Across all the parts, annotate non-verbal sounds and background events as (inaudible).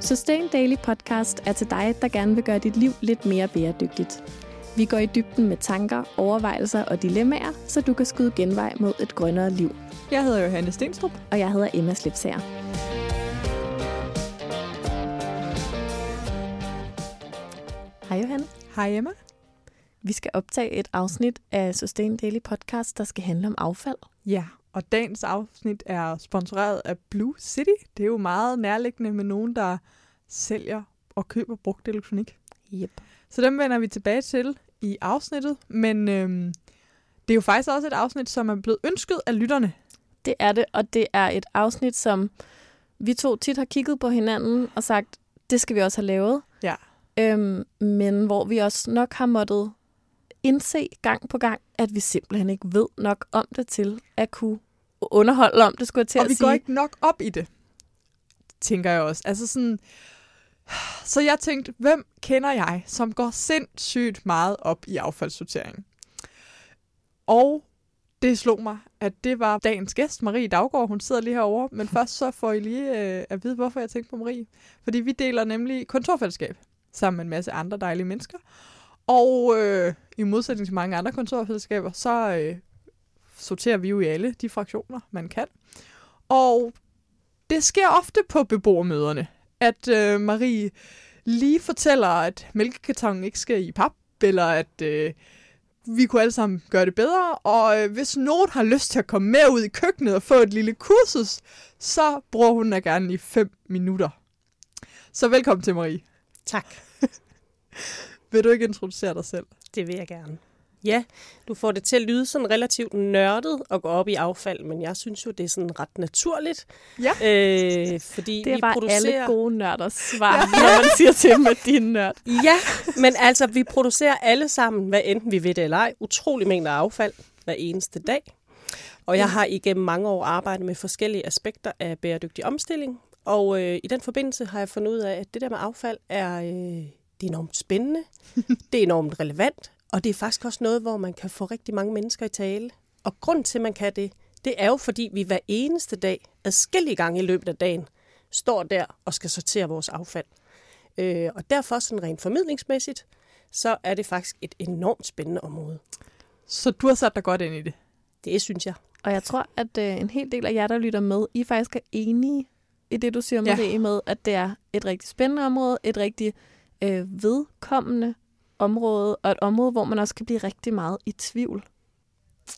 Sustain Daily Podcast er til dig, der gerne vil gøre dit liv lidt mere bæredygtigt. Vi går i dybden med tanker, overvejelser og dilemmaer, så du kan skyde genvej mod et grønnere liv. Jeg hedder Johanne Stenstrup. Og jeg hedder Emma Slipsager. Hej Johanne. Hej Emma. Vi skal optage et afsnit af Sustain Daily Podcast, der skal handle om affald. Ja, og dagens afsnit er sponsoreret af Blue City. Det er jo meget nærliggende med nogen, der sælger og køber brugt elektronik. Yep. Så dem vender vi tilbage til i afsnittet. Men øhm, det er jo faktisk også et afsnit, som er blevet ønsket af lytterne. Det er det, og det er et afsnit, som vi to tit har kigget på hinanden og sagt, det skal vi også have lavet. Ja. Øhm, men hvor vi også nok har måttet indse gang på gang, at vi simpelthen ikke ved nok om det til at kunne underholde om det, skulle jeg til og at vi sige. går ikke nok op i det, tænker jeg også. Altså sådan, så jeg tænkte, hvem kender jeg, som går sindssygt meget op i affaldssortering? Og det slog mig, at det var dagens gæst, Marie Daggaard. Hun sidder lige herovre. Men (laughs) først så får I lige øh, at vide, hvorfor jeg tænkte på Marie. Fordi vi deler nemlig kontorfællesskab sammen med en masse andre dejlige mennesker. Og øh, i modsætning til mange andre kontorfællesskaber, så øh, sorterer vi jo i alle de fraktioner, man kan. Og det sker ofte på beboermøderne, at øh, Marie lige fortæller, at mælkekartongen ikke skal i pap, eller at øh, vi kunne alle sammen gøre det bedre. Og øh, hvis nogen har lyst til at komme med ud i køkkenet og få et lille kursus, så bruger hun da gerne i 5 minutter. Så velkommen til Marie. Tak. (laughs) Vil du ikke introducere dig selv? Det vil jeg gerne. Ja, du får det til at lyde sådan relativt nørdet at gå op i affald, men jeg synes jo, det er sådan ret naturligt. Ja. Øh, fordi det er vi bare producerer... alle gode nørders svar, ja. når man siger til dem, at de er nørd. Ja, men altså, vi producerer alle sammen, hvad enten vi ved det eller ej, utrolig mængder affald hver eneste dag. Og jeg har igennem mange år arbejdet med forskellige aspekter af bæredygtig omstilling. Og øh, i den forbindelse har jeg fundet ud af, at det der med affald er, øh, det er enormt spændende, det er enormt relevant, og det er faktisk også noget, hvor man kan få rigtig mange mennesker i tale. Og grund til, at man kan det, det er jo, fordi vi hver eneste dag, adskillige gange i løbet af dagen, står der og skal sortere vores affald. Øh, og derfor sådan rent formidlingsmæssigt, så er det faktisk et enormt spændende område. Så du har sat dig godt ind i det? Det synes jeg. Og jeg tror, at øh, en hel del af jer, der lytter med, I faktisk er enige i det, du siger, Marie, ja. med, at det er et rigtig spændende område, et rigtig øh, vedkommende område, og et område, hvor man også kan blive rigtig meget i tvivl.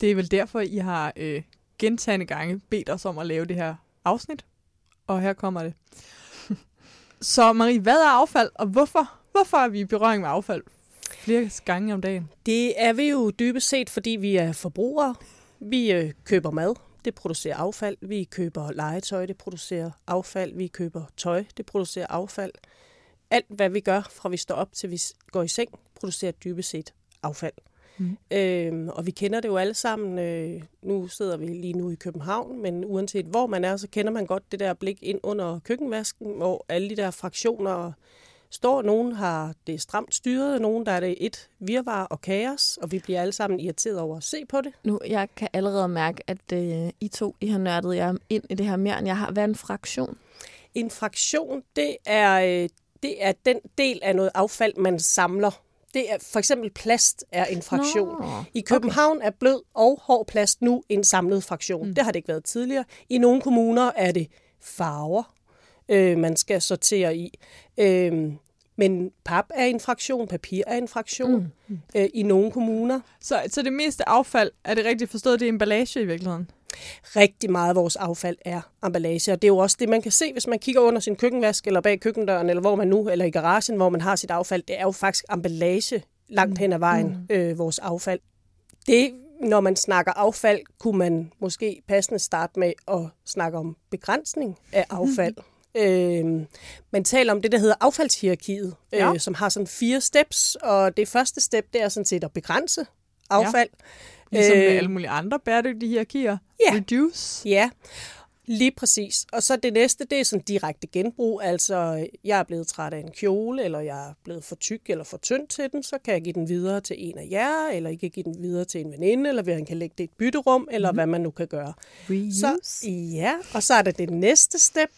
Det er vel derfor, I har øh, gentagende gange bedt os om at lave det her afsnit. Og her kommer det. (laughs) Så Marie, hvad er affald, og hvorfor, hvorfor er vi i berøring med affald flere gange om dagen? Det er vi jo dybest set, fordi vi er forbrugere. Vi øh, køber mad, det producerer affald. Vi køber legetøj, det producerer affald. Vi køber tøj, det producerer affald. Alt, hvad vi gør, fra vi står op til vi går i seng, producerer dybest set affald. Mm. Øhm, og vi kender det jo alle sammen. Øh, nu sidder vi lige nu i København, men uanset hvor man er, så kender man godt det der blik ind under køkkenvasken, hvor alle de der fraktioner står. Nogen har det stramt styret, og nogen der er det et virvar og kaos, og vi bliver alle sammen irriteret over at se på det. Nu, jeg kan allerede mærke, at øh, I to, I har nørdet jer ind i det her mere, end jeg har. Hvad er en fraktion? En fraktion, det er, øh, det er den del af noget affald, man samler. Det er for eksempel plast er en fraktion. Nå, I København okay. er blød og hård plast nu en samlet fraktion. Mm. Det har det ikke været tidligere. I nogle kommuner er det farver, øh, man skal sortere i. Øh, men pap er en fraktion, papir er en fraktion mm. øh, i nogle kommuner. Så, så det meste affald, er det rigtigt forstået, det er emballage i virkeligheden? Rigtig meget af vores affald er emballage, og det er jo også det, man kan se, hvis man kigger under sin køkkenvask, eller bag køkkendøren, eller hvor man nu, eller i garagen, hvor man har sit affald. Det er jo faktisk emballage langt hen ad vejen, mm. øh, vores affald. Det, når man snakker affald, kunne man måske passende starte med at snakke om begrænsning af affald. (laughs) Mm. Øh, man taler om det, der hedder affaldshierarkiet, ja. øh, som har sådan fire steps, og det første step, det er sådan set at begrænse affald. Ja. Ligesom med alle mulige andre bæredygtige hierarkier. Ja. Reduce. Ja, lige præcis. Og så det næste, det er sådan direkte genbrug. Altså, jeg er blevet træt af en kjole, eller jeg er blevet for tyk eller for tynd til den, så kan jeg give den videre til en af jer, eller I kan give den videre til en veninde, eller vi kan lægge det i et bytterum, eller mm. hvad man nu kan gøre. Reuse. Så, ja, og så er der det næste step,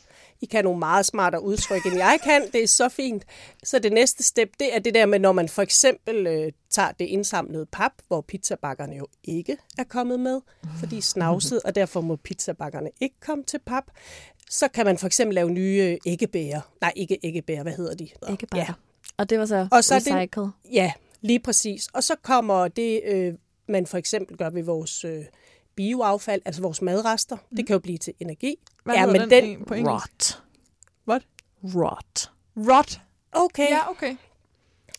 I kan nogle meget smartere udtryk, end jeg kan. Det er så fint. Så det næste step, det er det der med, når man for eksempel øh, tager det indsamlede pap, hvor pizzabakkerne jo ikke er kommet med, fordi snavset, og derfor må pizzabakkerne ikke komme til pap. Så kan man for eksempel lave nye æggebæger. Nej, ikke æggebæger, hvad hedder de? Bare. Ja. Og det var så, Og så er det- recycled. Ja, lige præcis. Og så kommer det, øh, man for eksempel gør ved vores øh, bioaffald, altså vores madrester. Mm. Det kan jo blive til energi. Hvad ja, men den, den, en på engelsk? Rot. What? Rot. Rot. okay. Ja, okay.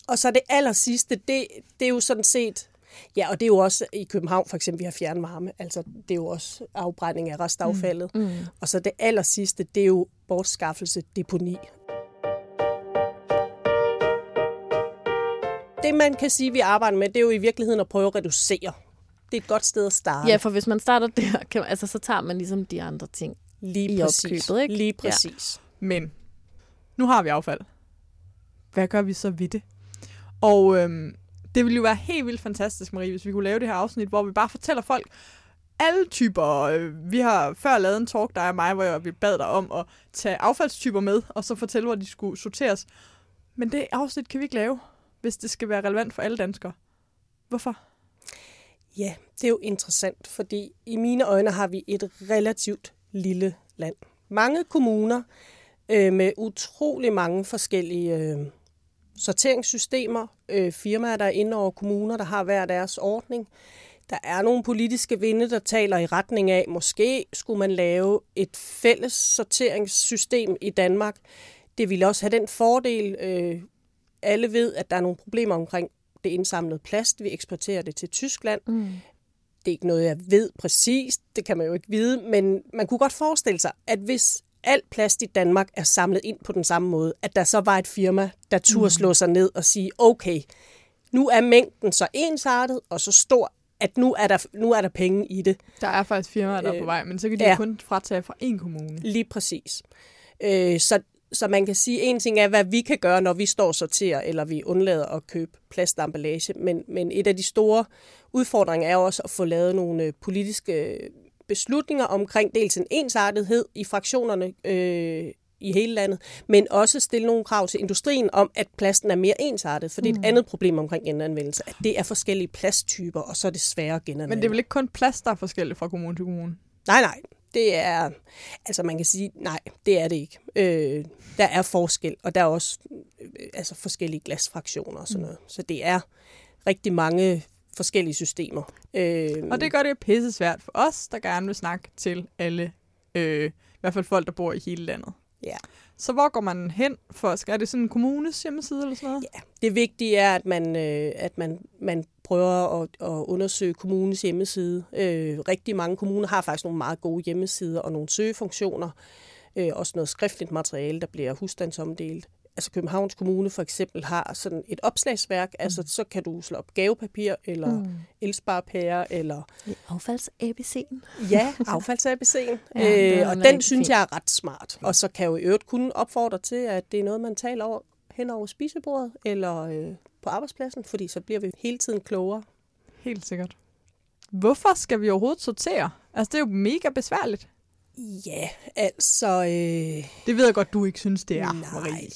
Og så det aller sidste, det, det er jo sådan set, ja, og det er jo også i København for eksempel, vi har fjernvarme, altså det er jo også afbrænding af restaffaldet. Mm. Og så det aller sidste, det er jo bortskaffelse, deponi. Det man kan sige, vi arbejder med, det er jo i virkeligheden at prøve at reducere. Det er et godt sted at starte. Ja, for hvis man starter der, (laughs) kan man, altså, så tager man ligesom de andre ting. Lige i præcis. opkøbet, ikke? Lige Ja. præcis. Men nu har vi affald. Hvad gør vi så ved det? Og øhm, det ville jo være helt vildt fantastisk, Marie, hvis vi kunne lave det her afsnit, hvor vi bare fortæller folk alle typer. Øh, vi har før lavet en talk, der er mig, hvor jeg vi bad dig om at tage affaldstyper med, og så fortælle, hvor de skulle sorteres. Men det afsnit kan vi ikke lave, hvis det skal være relevant for alle danskere. Hvorfor? Ja, det er jo interessant, fordi i mine øjne har vi et relativt lille land. Mange kommuner øh, med utrolig mange forskellige øh, sorteringssystemer, øh, firmaer, der er inde over kommuner, der har hver deres ordning. Der er nogle politiske vinde, der taler i retning af, måske skulle man lave et fælles sorteringssystem i Danmark. Det ville også have den fordel, øh, alle ved, at der er nogle problemer omkring det indsamlede plast. Vi eksporterer det til Tyskland. Mm. Det er ikke noget, jeg ved præcist. Det kan man jo ikke vide. Men man kunne godt forestille sig, at hvis alt plast i Danmark er samlet ind på den samme måde, at der så var et firma, der turde slå sig ned og sige, okay, nu er mængden så ensartet og så stor, at nu er der, nu er der penge i det. Der er faktisk firmaer, der er på Øh, vej, men så kan de ja. kun fratage fra én kommune. Lige præcis. Øh, så, så man kan sige, en ting er, hvad vi kan gøre, når vi står og sorterer, eller vi undlader at købe plastemballage, men, men et af de store udfordringer er også at få lavet nogle øh, politiske beslutninger omkring dels en ensartethed i fraktionerne øh, i hele landet, men også stille nogle krav til industrien om, at plasten er mere ensartet, for det er et andet problem omkring genanvendelse, at det er forskellige plasttyper, og så er det sværere at genanvende. Men det er vel ikke kun plast, der er forskelligt fra kommune til kommune? Nej, nej. Det er, altså man kan sige, nej, det er det ikke. Øh, der er forskel, og der er også øh, altså forskellige glasfraktioner og sådan noget. Så det er rigtig mange forskellige systemer. Øh, Og det gør det pisse svært for os, der gerne vil snakke til alle, øh, i hvert fald folk, der bor i hele landet. Ja. Så hvor går man hen for? Skal er det sådan en kommunes hjemmeside eller sådan noget? Ja, det vigtige er, at man, øh, at man, man prøver at, at undersøge kommunens hjemmeside. Øh, rigtig mange kommuner har faktisk nogle meget gode hjemmesider og nogle søgefunktioner. Øh, også noget skriftligt materiale, der bliver husstandsomdelt. Altså Københavns Kommune for eksempel har sådan et opslagsværk, mm. altså så kan du slå op gavepapir, eller mm. elsparepærer, eller Affalds-ABC'en. ja, (laughs) affalds-ABC'en. Ja, øh, og en den synes fin. jeg er ret smart. Og så kan jeg jo i øvrigt kun opfordre til, at det er noget, man taler over, hen over spisebordet, eller øh, på arbejdspladsen, fordi så bliver vi hele tiden klogere. Helt sikkert. Hvorfor skal vi overhovedet sortere? Altså, det er jo mega besværligt. Ja, altså... Øh, Det ved jeg godt, du ikke synes, det er, Nej. Marie.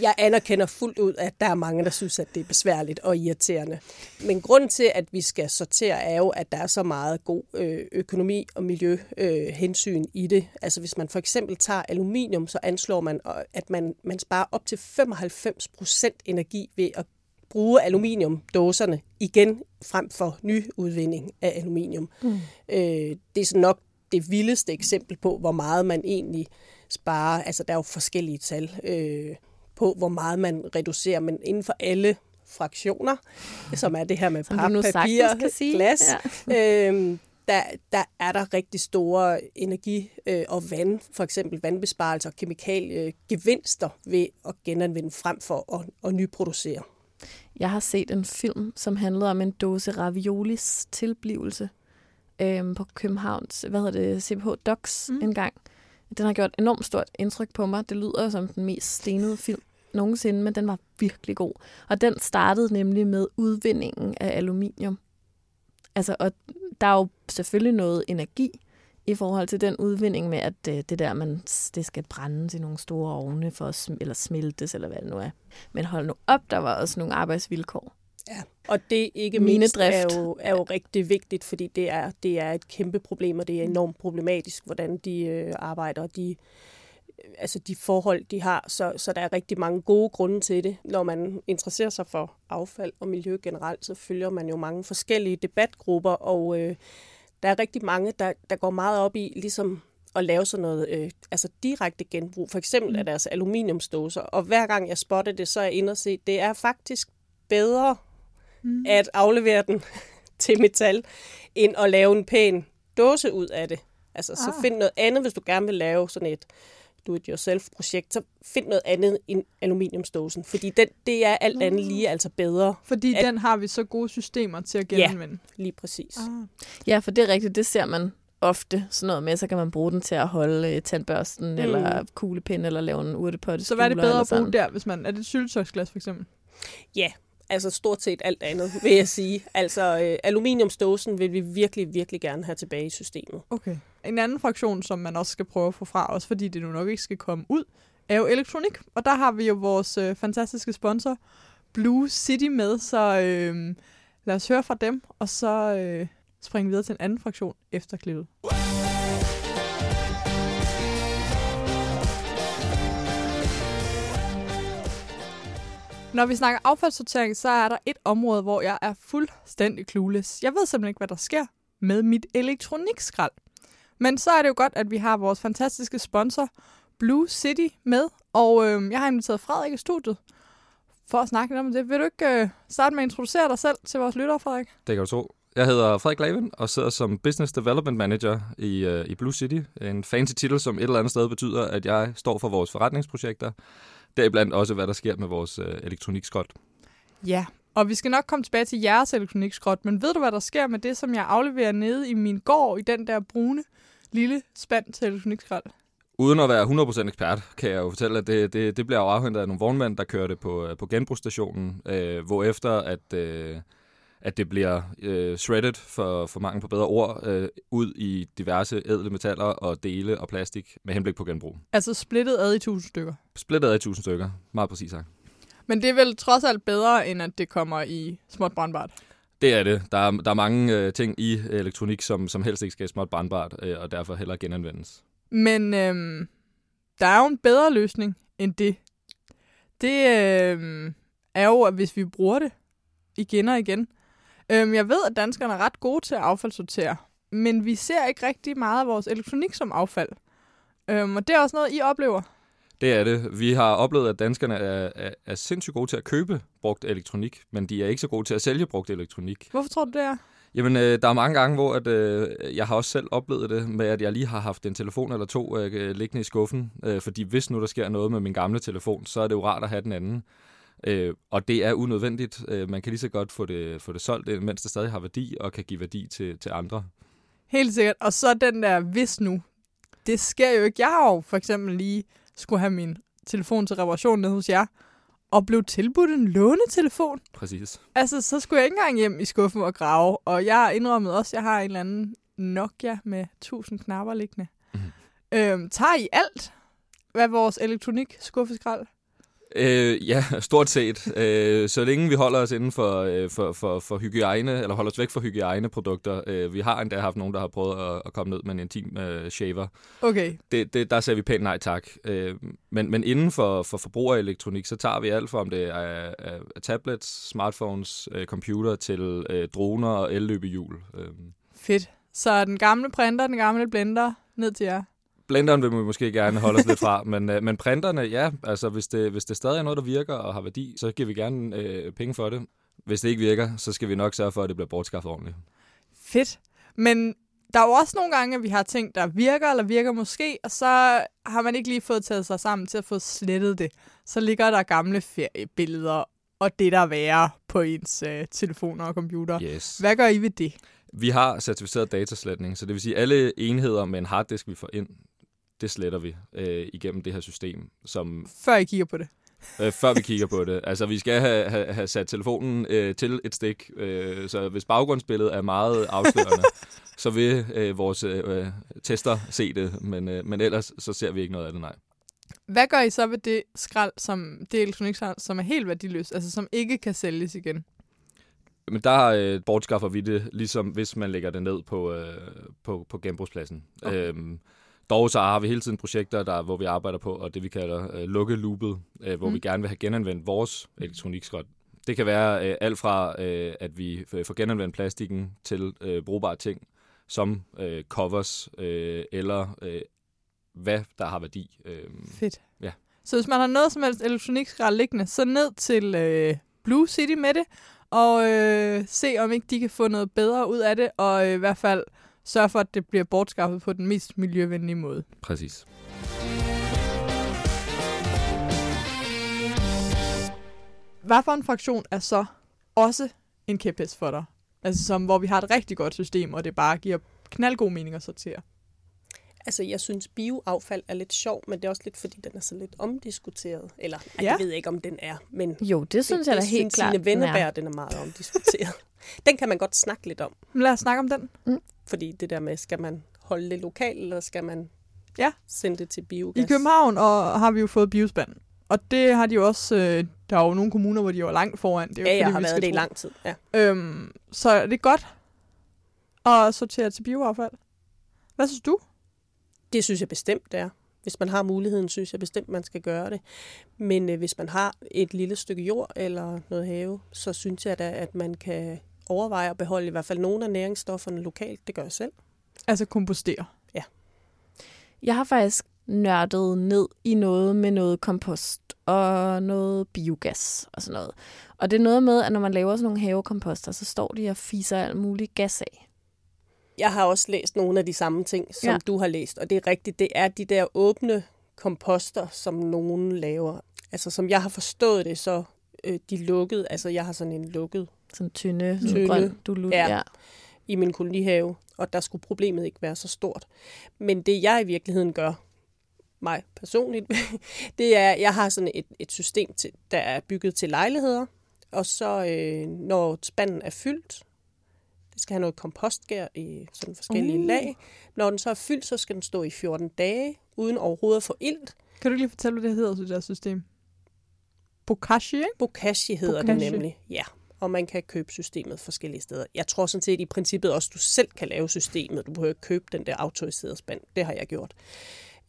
Jeg anerkender fuldt ud, at der er mange, der synes, at det er besværligt og irriterende. Men grunden til, at vi skal sortere, er jo, at der er så meget god øh, økonomi og miljøhensyn øh, hensyn i det. Altså hvis man for eksempel tager aluminium, så anslår man, at man, man sparer op til 95 procent energi ved at bruge aluminiumdåserne igen frem for nyudvinding af aluminium. Mm. Øh, det er så nok det vildeste eksempel på, hvor meget man egentlig sparer. Altså der er jo forskellige tal øh, på, hvor meget man reducerer, men inden for alle fraktioner, som er det her med pap, papir, glas, ja. øhm, der, der er der rigtig store energi- øh, og vand, for eksempel vandbesparelser og kemikaliegevinster ved at genanvende frem for at, at nyproducere. Jeg har set en film, som handlede om en dåse raviolis tilblivelse øhm, på Københavns, hvad hedder det, CPH Docs mm. en gang. Den har gjort enormt stort indtryk på mig. Det lyder som den mest stenede film nogensinde, men den var virkelig god. Og den startede nemlig med udvindingen af aluminium. Altså, og der er jo selvfølgelig noget energi i forhold til den udvinding med, at øh, det der, man, det skal brændes i nogle store ovne for at sm- eller smeltes, eller hvad det nu er. Men hold nu op, der var også nogle arbejdsvilkår. Ja, og det ikke mindst Minedrift. er jo, er jo rigtig vigtigt, fordi det er, det er et kæmpe problem, og det er enormt problematisk, hvordan de øh, arbejder, og de, øh, altså de forhold, de har. Så, så der er rigtig mange gode grunde til det. Når man interesserer sig for affald og miljø generelt, så følger man jo mange forskellige debatgrupper, og øh, der er rigtig mange, der, der går meget op i ligesom at lave sådan noget øh, altså direkte genbrug, for eksempel af deres aluminiumsdåser. Og hver gang jeg spotter det, så er jeg inde og se, det er faktisk bedre mm. at aflevere den (laughs) til metal, end at lave en pæn dåse ud af det. Altså, så Ah. find noget andet, hvis du gerne vil lave sådan et do-it-yourself-projekt, så find noget andet end aluminiumsdåsen, fordi den, det er alt andet lige altså bedre, Fordi At- den har vi så gode systemer til at Ja. genanvende. lige præcis. Ah. Ja, for det er rigtigt, det ser man ofte sådan noget med, så kan man bruge den til at holde øh, tandbørsten, mm. eller kuglepind, eller lave en urtepotte. Så hvad er det bedre at bruge der, hvis man... Er det et for eksempel? Ja, altså stort set alt andet, vil jeg sige. Altså, øh, aluminiumsdåsen vil vi virkelig, virkelig gerne have tilbage i systemet. Okay. En anden fraktion, som man også skal prøve at få fra, også fordi det nu nok ikke skal komme ud, er jo elektronik. Og der har vi jo vores øh, fantastiske sponsor, Blue City, med. Så øh, lad os høre fra dem, og så øh, springe videre til en anden fraktion efter klippet. Når vi snakker affaldssortering, så er der et område, hvor jeg er fuldstændig clueless. Jeg ved simpelthen ikke, hvad der sker med mit elektronikskrald. Men så er det jo godt, at vi har vores fantastiske sponsor, Blue City, med. Og øh, jeg har inviteret Frederik i studiet for at snakke lidt om det. Vil du ikke øh, starte med at introducere dig selv til vores lyttere, Frederik? Det kan du tro. Jeg hedder Frederik Laven og sidder som Business Development Manager i, uh, i Blue City. En fancy titel, som et eller andet sted betyder, at jeg står for vores forretningsprojekter. Deriblandt også, hvad der sker med vores uh, elektronikskrot. Ja, og vi skal nok komme tilbage til jeres elektronikskrot, men ved du, hvad der sker med det, som jeg afleverer nede i min gård i den der brune lille spand til elektronikskrald? Uden at være 100% ekspert, kan jeg jo fortælle, at det, det, det bliver afhentet af nogle vognmænd, der kører det på, øh, på genbrugsstationen, øh, hvor efter at, øh, at det bliver øh, shredded, for, for mange på bedre ord, øh, ud i diverse ædle metaller og dele og plastik med henblik på genbrug. Altså splittet ad i tusind stykker. Splittet af i tusind stykker, meget præcis sagt. Men det er vel trods alt bedre, end at det kommer i småt brandbart. Det er det. Der er, der er mange øh, ting i øh, elektronik, som, som helst ikke skal småt brandbart, øh, og derfor heller genanvendes. Men øh, der er jo en bedre løsning end det. Det øh, er jo, at hvis vi bruger det igen og igen. Øh, jeg ved, at danskerne er ret gode til at affaldssortere, men vi ser ikke rigtig meget af vores elektronik som affald. Øh, og det er også noget, I oplever. Det er det. Vi har oplevet, at danskerne er, er, er sindssygt gode til at købe brugt elektronik, men de er ikke så gode til at sælge brugt elektronik. Hvorfor tror du, det er? Jamen, øh, der er mange gange, hvor at, øh, jeg har også selv oplevet det med, at jeg lige har haft en telefon eller to øh, liggende i skuffen. Øh, fordi hvis nu der sker noget med min gamle telefon, så er det jo rart at have den anden. Øh, og det er unødvendigt. Øh, man kan lige så godt få det, få det solgt, øh, mens det stadig har værdi, og kan give værdi til, til andre. Helt sikkert. Og så den der, hvis nu. Det sker jo ikke. Jeg har jo for eksempel lige skulle have min telefon til reparation nede hos jer, og blev tilbudt en lånetelefon. Præcis. Altså, så skulle jeg ikke engang hjem i skuffen og grave. Og jeg indrømmede også, at jeg har en eller anden Nokia med 1000 knapper liggende. Mhm. Øhm, tager I alt, hvad vores elektronik skuffeskrald? Øh, ja, (laughs) stort set. Øh, så længe vi holder os inden for, øh, for, for, for hygiejne, eller holder os væk fra hygiejneprodukter. Øh, vi har endda haft nogen, der har prøvet at, at komme ned med en intim øh, shaver. Okay, Det, det, der sagde vi pænt nej tak. Øh, men, men inden for, for forbrugerelektronik, så tager vi alt fra, om det er, er, er tablets, smartphones, øh, computer, til øh, droner og elløbehjul. Øh, fedt. Så den gamle printer, den gamle blender, ned til jer. Blenderen vil vi måske gerne holde os lidt fra, (laughs) men, øh, men printerne, ja, altså hvis det, hvis det stadig er noget, der virker og har værdi, så giver vi gerne øh, penge for det. Hvis det ikke virker, så skal vi nok sørge for, at det bliver bortskaffet ordentligt. Fedt. Men der er jo også nogle gange, at vi har ting, der virker eller virker måske, og så har man ikke lige fået taget sig sammen til at få slettet det. Så ligger der gamle feriebilleder og det, der er værre på ens øh, telefoner og computer. Yes. Hvad gør I ved det? Vi har certificeret datasletning, så det vil sige, at alle enheder med en harddisk, vi får ind, det sletter vi øh, igennem det her system, som Før I kigger på det. øh, før vi (laughs) kigger på det. Altså, vi skal have, have, have sat telefonen øh, til et stik, øh, så hvis baggrundsbilledet er meget afslørende, (laughs) så vil øh, vores øh, tester se det, men, øh, men ellers så ser vi ikke noget af det, nej. Hvad gør I så ved det skrald, som det elektronikskrald, som er helt værdiløst, altså som ikke kan sælges igen? Men der øh, bortskaffer vi det, ligesom hvis man lægger det ned på, øh, på, på genbrugspladsen. Okay. Øhm, dog så har vi hele tiden projekter, der, hvor vi arbejder på, og det vi kalder øh, lukke loopet, øh, hvor mm. vi gerne vil have genanvendt vores elektronikskrald. Det kan være øh, alt fra, øh, at vi får genanvendt plastikken til øh, brugbare ting, som øh, covers øh, eller øh, hvad der har værdi. Øh, Fedt. Ja. Så hvis man har noget som helst elektronikskrald liggende, så ned til øh, Blue City med det, og øh, se om ikke de kan få noget bedre ud af det, og øh, i hvert fald sørge for, at det bliver bortskaffet på den mest miljøvenlige måde. Præcis. Hvad for en fraktion er så også en kæphest for dig? Altså som, hvor vi har et rigtig godt system, og det bare giver knaldgod mening at sortere. Altså, jeg synes, bioaffald er lidt sjov, men det er også lidt, fordi den er så lidt omdiskuteret. Eller, ja. Jeg ved ikke, om den er, men Jo, det synes jeg da det helt synes klart. Er. Venneberg, den er meget omdiskuteret. (laughs) den kan man godt snakke lidt om, lad os snakke om den. fordi det der med, skal man holde det lokalt, eller skal man Ja. sende det til biogas? I København og har vi jo fået biospand. Og det har de jo også... Øh, der er jo nogle kommuner, hvor de var langt foran. Det er jo Ja, jeg fordi, har vi været det i lang tid. Ja. Øhm, så det er godt at sortere til bioaffald. Hvad synes du? Det synes jeg bestemt, det er. Hvis man har muligheden, synes jeg bestemt, man skal gøre det. Men øh, hvis man har et lille stykke jord eller noget have, så synes jeg da, at man kan overveje at beholde i hvert fald nogle af næringsstofferne lokalt. Det gør jeg selv. Altså kompostere. Jeg har faktisk nørdet ned i noget med noget kompost og noget biogas og sådan noget. Og det er noget med, at når man laver sådan nogle havekomposter, så står de og fiser alt muligt gas af. Jeg har også læst nogle af de samme ting, som Ja. du har læst, og det er rigtigt. Det er de der åbne komposter, som nogen laver. Altså, som jeg har forstået det, så øh, de lukket. Altså, jeg har sådan en lukket Sådan tynde, Tynde. grøn dulut. Ja. Ja. i min kolonihave, og der skulle problemet ikke være så stort. Men det jeg i virkeligheden gør, mig personligt, (laughs) det er, jeg har sådan et, et system, til, der er bygget til lejligheder, og så øh, når spanden er fyldt, det skal have noget kompostgær i sådan forskellige Uh. lag. Når den så er fyldt, så skal den stå i 14 dage, uden overhovedet at få ilt. Kan du lige fortælle, hvad det hedder, det der system? Bokashi, ikke? Bokashi hedder Bokashi. det nemlig. Ja, og man kan købe systemet forskellige steder. Jeg tror sådan set i princippet også, du selv kan lave systemet. Du behøver ikke købe den der autoriserede spand. Det har jeg gjort.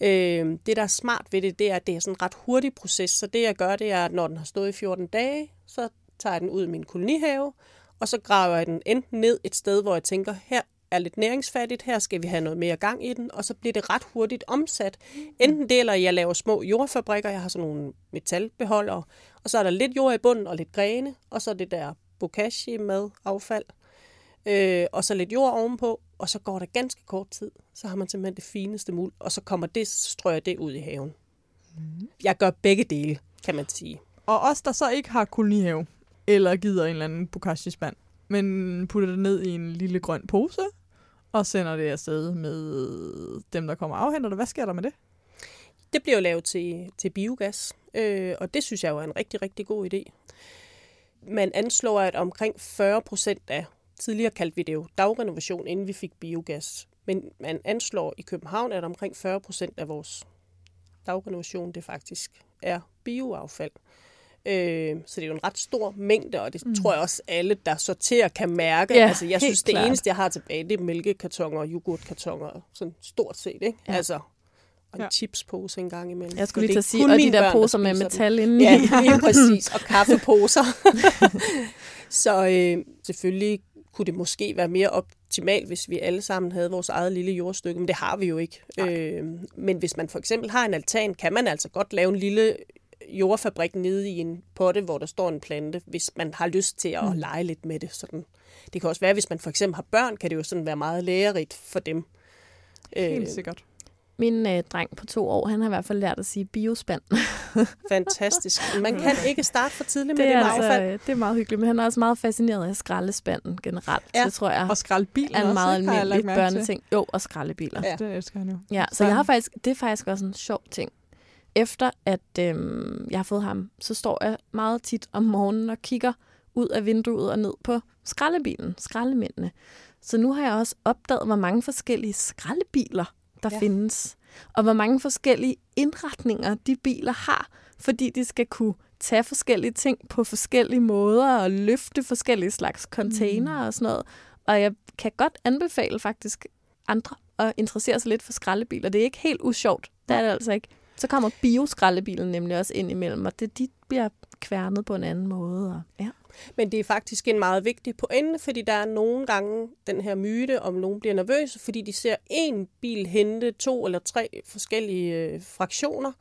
Øh, det, der er smart ved det, det er, at det er sådan en ret hurtig proces. Så det, jeg gør, det er, at når den har stået i 14 dage, så tager jeg den ud i min kolonihave, og så graver jeg den enten ned et sted, hvor jeg tænker, her er lidt næringsfattigt, her skal vi have noget mere gang i den, og så bliver det ret hurtigt omsat. Enten det, eller jeg laver små jordfabrikker, jeg har sådan nogle metalbeholdere, og så er der lidt jord i bunden og lidt grene, og så det der bokashi med affald, øh, og så lidt jord ovenpå, og så går der ganske kort tid, så har man simpelthen det fineste muld, og så kommer det, så strøger det ud i haven. Jeg gør begge dele, kan man sige. Og os, der så ikke har kolonihave, eller gider en eller anden bokashi-spand, men putter det ned i en lille grøn pose, og sender det afsted med dem, der kommer og afhenter det. Hvad sker der med det? Det bliver jo lavet til, til biogas, øh, og det synes jeg jo er en rigtig, rigtig god idé. Man anslår, at omkring 40 procent af, tidligere kaldte vi det jo dagrenovation, inden vi fik biogas, men man anslår i København, at omkring 40 procent af vores dagrenovation, det faktisk er bioaffald. Øh, så det er jo en ret stor mængde, og det mm. tror jeg også alle, der sorterer, kan mærke. Ja, altså, jeg synes, det klart. eneste, jeg har tilbage, det er mælkekartoner og yoghurtkartoner, sådan stort set, ikke? Ja. Altså, og en Ja. chipspose en gang imellem. Jeg skulle Og lige det til at sige, og de der børn, poser med spiser den. metal inde i. Ja, lige præcis. Og kaffeposer. (laughs) så øh, selvfølgelig kunne det måske være mere optimalt, hvis vi alle sammen havde vores eget lille jordstykke, men det har vi jo ikke. Øh, men hvis man for eksempel har en altan, kan man altså godt lave en lille jordfabrik nede i en potte, hvor der står en plante, hvis man har lyst til at mm. lege lidt med det. Sådan. Det kan også være, hvis man for eksempel har børn, kan det jo sådan være meget lærerigt for dem. Helt sikkert. Min øh, dreng på to år, han har i hvert fald lært at sige biospand. (laughs) Fantastisk. Man kan ikke starte for tidligt med Det det, er, med altså, affald. øh, det er meget hyggeligt, men han er også meget fascineret af skraldespanden generelt. Ja. Det tror jeg Og skraldbilen er en også, meget lagt almindelig børneting. Jo, og skraldebiler. Ja. Det elsker han jo. ja, så jeg har faktisk, det er faktisk også en sjov ting. Efter at øhm, jeg har fået ham, så står jeg meget tit om morgenen og kigger ud af vinduet og ned på skraldebilen, skraldemændene. Så nu har jeg også opdaget, hvor mange forskellige skraldebiler der ja. Findes, og hvor mange forskellige indretninger de biler har, fordi de skal kunne tage forskellige ting på forskellige måder og løfte forskellige slags container mm. og sådan noget. Og jeg kan godt anbefale faktisk andre at interessere sig lidt for skraldebiler. Det er ikke helt usjovt. Det er det altså ikke. Så kommer bioskraldebilen nemlig også ind imellem, og det, de bliver kværnet på en anden måde. Og, ja. Men det er faktisk en meget vigtig pointe, fordi der er nogle gange den her myte, om nogen bliver nervøse, fordi de ser en bil hente to eller tre forskellige øh, fraktioner,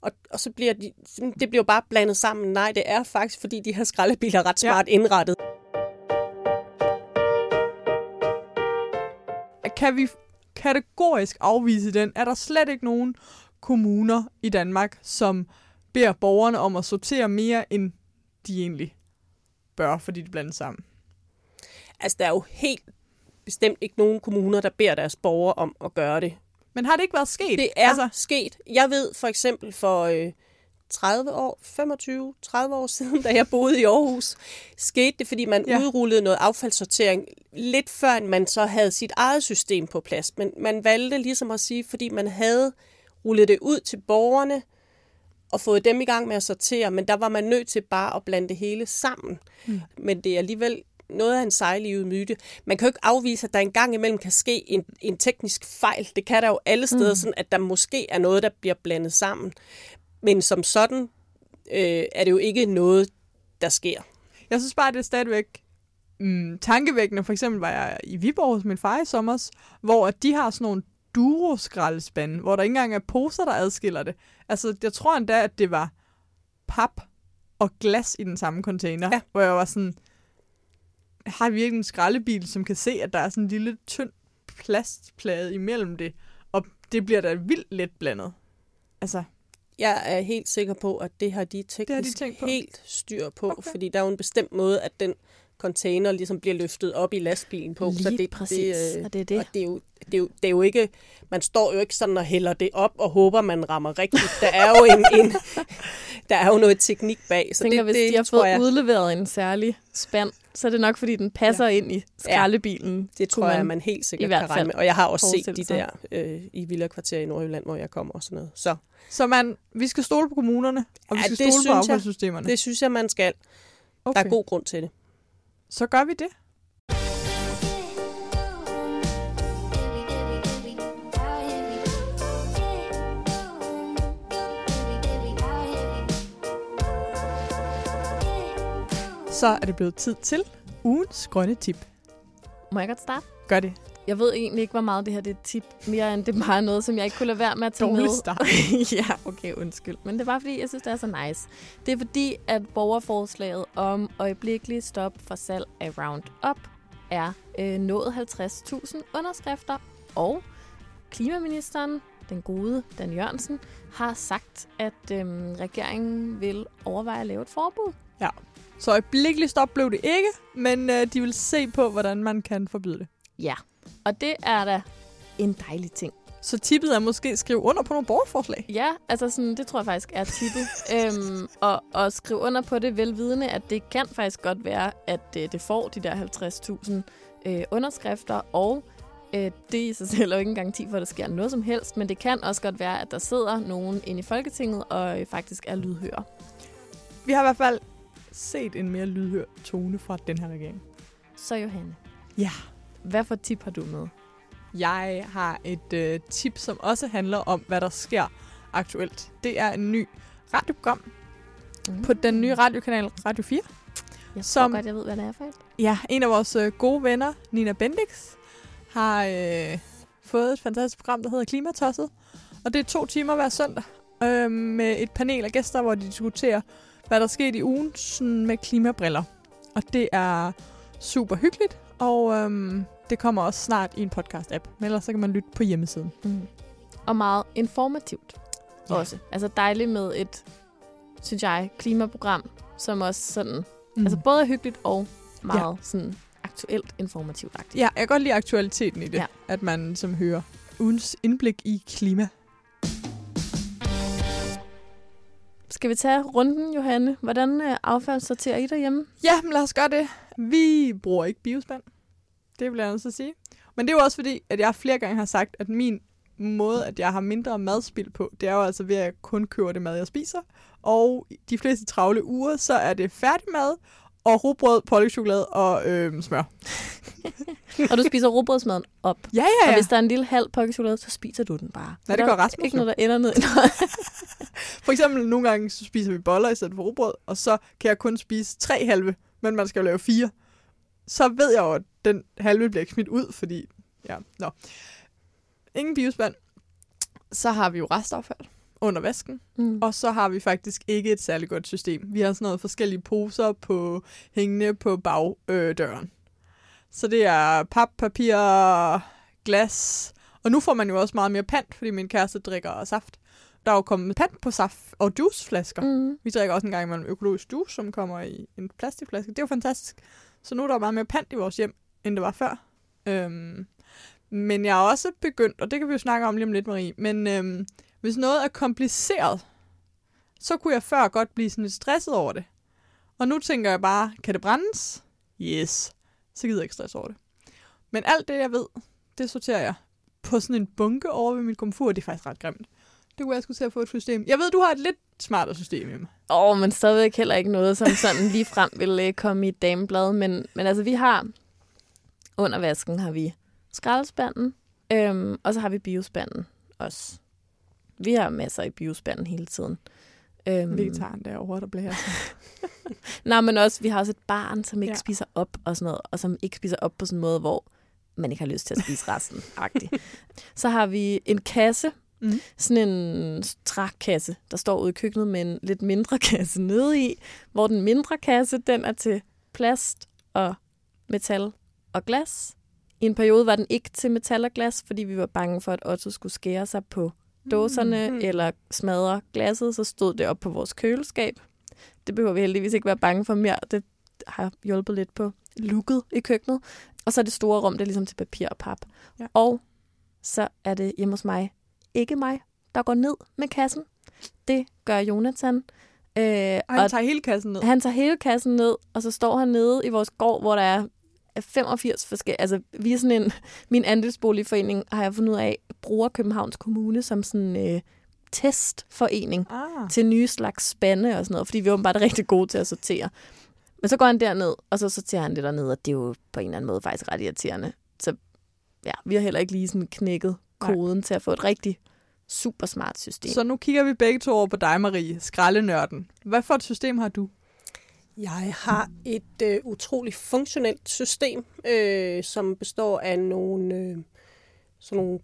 og, og så bliver de, det bliver jo bare blandet sammen. Nej, det er faktisk, fordi de her skraldebiler er ret smart ja. indrettet. Kan vi kategorisk afvise den? Er der slet ikke nogen kommuner i Danmark, som beder borgerne om at sortere mere, end de egentlig bør, fordi de blandes sammen? Altså, der er jo helt bestemt ikke nogen kommuner, der beder deres borgere om at gøre det. Men har det ikke været sket? Det er altså... sket. Jeg ved for eksempel for øh, 30 år, 25, 30 år siden, da jeg boede i Aarhus, skete det, fordi man Ja. udrullede noget affaldssortering lidt før man så havde sit eget system på plads. Men man valgte ligesom at sige, fordi man havde rullet det ud til borgerne og fået dem i gang med at sortere, men der var man nødt til bare at blande det hele sammen. Mm. Men det er alligevel noget af en sejlivet myte. Man kan jo ikke afvise, at der engang imellem kan ske en, en teknisk fejl. Det kan der jo alle steder, mm. sådan at der måske er noget, der bliver blandet sammen. Men som sådan øh, er det jo ikke noget, der sker. Jeg synes bare, det er stadigvæk mm, tankevækkende. For eksempel var jeg i Viborg hos min far i sommer, hvor de har sådan nogle duro-skraldespande, hvor der ikke engang er poser, der adskiller det. Altså, jeg tror endda, at det var pap og glas i den samme container, Ja. hvor jeg var sådan, har virkelig en skraldebil, som kan se, at der er sådan en lille tynd plastplade imellem det, og det bliver da vildt let blandet. Altså, Jeg er helt sikker på, at det har de teknisk har de helt styr på, okay. fordi der er jo en bestemt måde, at den container ligesom bliver løftet op i lastbilen på. Lige så det, præcis, det, og det er det. Og det er, jo, det, er jo, det er jo ikke, man står jo ikke sådan og hælder det op og håber, man rammer rigtigt. Der er jo, en, en, (laughs) der er jo noget teknik bag. Så tænker, det, hvis det, de har tror fået jeg, udleveret en særlig spand, så er det nok, fordi den passer ja. ind i skraldebilen. det tror jeg, man helt sikkert i hvert kan regne med. Og jeg har også set de der øh, i Villa-kvarter i Nordjylland, hvor jeg kommer og sådan noget. Så så man, vi skal stole på kommunerne, og vi Ja, skal det stole på affaldssystemerne. det synes jeg, man skal. okay. Der er god grund til det. Så gør vi det. Så er det blevet tid til ugens grønne tip. Må jeg godt starte? Gør det. Jeg ved egentlig ikke, hvor meget det her det er et tip, mere end det er bare noget, som jeg ikke kunne lade være med at tage Dårlig med. start. (laughs) ja, okay, undskyld. Men det var fordi, jeg synes, det er så nice. Det er fordi, at borgerforslaget om øjeblikkelig stop for salg af Roundup er øh, nået 50.000 underskrifter, og klimaministeren, den gode Dan Jørgensen, har sagt, at øh, regeringen vil overveje at lave et forbud. Så øjeblikkeligt stop blev det ikke, men øh, de vil se på, hvordan man kan forbyde det. Ja, og det er da en dejlig ting. Så tippet er måske at skrive under på nogle borgerforslag. Ja, altså sådan, det tror jeg faktisk er tippet. (laughs) øhm, og, og skrive under på det velvidende, at det kan faktisk godt være, at øh, det får de der 50.000 øh, underskrifter, og øh, det i sig selv er jo ikke en garanti for, at der sker noget som helst, men det kan også godt være, at der sidder nogen inde i Folketinget og øh, faktisk er lydhøre. Vi har i hvert fald set en mere lydhør tone fra den her regering. Så Johanne, Ja. Hvad for tip har du med? Jeg har et øh, tip, som også handler om, hvad der sker aktuelt. Det er en ny radioprogram Mm. på den nye radiokanal Radio 4. Jeg som- godt, jeg ved, hvad det er for et. Ja, en af vores øh, gode venner, Nina Bendix, har øh, fået et fantastisk program, der hedder Klimatosset. Og det er to timer hver søndag øh, med et panel af gæster, hvor de diskuterer, hvad der sker i ugen sådan med klimabriller. Og det er super hyggeligt, og øh, det kommer også snart i en podcast-app. Men ellers så kan man lytte på hjemmesiden. Mm. Og meget informativt Ja. også. Altså dejligt med et, synes jeg, klimaprogram, som også sådan, Mm. altså både hyggeligt og meget ja. sådan aktuelt informativt -agtigt. Ja, jeg kan godt lide aktualiteten i det. Ja. at man som hører ugens indblik i klima. Skal vi tage runden, Johanne? Hvordan øh, affaldssorterer I derhjemme? Ja, men lad os gøre det. Vi bruger ikke biospand. Det vil jeg nødt til at sige. Men det er jo også fordi, at jeg flere gange har sagt, at min måde, at jeg har mindre madspild på, det er jo altså ved at kun købe det mad, jeg spiser. Og de fleste travle uger, så er det færdig mad, og rugbrød, pålægtschokolade og øh, smør. (laughs) Og du spiser rugbrødsmaden op. Ja, Og ja, ja. hvis der er en lille halv pokkechokolade, så spiser du den bare. Nej, det gør Rasmus Ikke noget, der ender ned. (laughs) For eksempel nogle gange så spiser vi boller i stedet for rugbrød, og så kan jeg kun spise tre halve, men man skal jo lave fire. Så ved jeg jo, at den halve bliver smidt ud, fordi... Ja, nå. Ingen biospand. Så har vi jo restaffald under vasken, mm. og så har vi faktisk ikke et særligt godt system. Vi har sådan noget forskellige poser på hængende på bagdøren. Så det er pap, papir, glas, og nu får man jo også meget mere pant, fordi min kæreste drikker saft. Der er jo kommet pant på saft og juiceflasker. Mm. Vi drikker også en gang imellem økologisk juice, som kommer i en plastikflaske. Det er jo fantastisk. Så nu er der meget mere pant i vores hjem, end det var før. Øhm, men jeg er også begyndt, og det kan vi jo snakke om lige om lidt, Marie, men øhm, hvis noget er kompliceret, så kunne jeg før godt blive sådan lidt stresset over det. Og nu tænker jeg bare, kan det brændes? Yes. Så gider jeg ikke stress over det. Men alt det, jeg ved, det sorterer jeg på sådan en bunke over ved mit komfur. Det er faktisk ret grimt. Det kunne jeg skulle til at få et system. Jeg ved, du har et lidt smartere system hjemme. Åh, oh, men stadigvæk heller ikke noget, som sådan (laughs) lige frem vil øh, komme i et dameblad. Men, men altså, vi har under vasken har vi skraldespanden, øhm, og så har vi biospanden også. Vi har masser i biospanden hele tiden. Øhm, Vegetaren derovre, der bliver (laughs) Nej, men også, vi har også et barn, som ikke Ja. spiser op og sådan noget, og som ikke spiser op på sådan en måde, hvor man ikke har lyst til at spise resten. (laughs) -agtigt. så har vi en kasse, Mhm. sådan en trækasse, der står ude i køkkenet med en lidt mindre (laughs) kasse nede i, hvor den mindre kasse, den er til plast og metal og glas. I en periode var den ikke til metal og glas, fordi vi var bange for, at Otto skulle skære sig på dåserne Mm. mm. eller smadre glasset, så stod det op på vores køleskab. Det behøver vi heldigvis ikke være bange for mere. Det har hjulpet lidt på lukket i køkkenet. Og så er det store rum, det er ligesom til papir og pap. Ja. Og så er det hjemme hos mig, ikke mig, der går ned med kassen. Det gør Jonathan. Øh, Og han tager hele kassen ned. han tager hele kassen ned, og så står han nede i vores gård, hvor der er 85 forskellige... Altså, vi er sådan en... (laughs) Min andelsboligforening, har jeg fundet ud af, bruger Københavns Kommune som sådan øh, testforening Ah. til nye slags spande og sådan noget, fordi vi er åbenbart (laughs) rigtig gode til at sortere. Men så går han derned, og så sorterer han det derned, og det er jo på en eller anden måde faktisk ret irriterende. Så ja, vi har heller ikke lige sådan knækket Nej. koden til at få et rigtig super smart system. Så nu kigger vi begge to over på dig, Marie, skraldenørden. Hvad for et system har du? Jeg har et øh, utroligt funktionelt system, øh, som består af nogle, øh, sådan nogle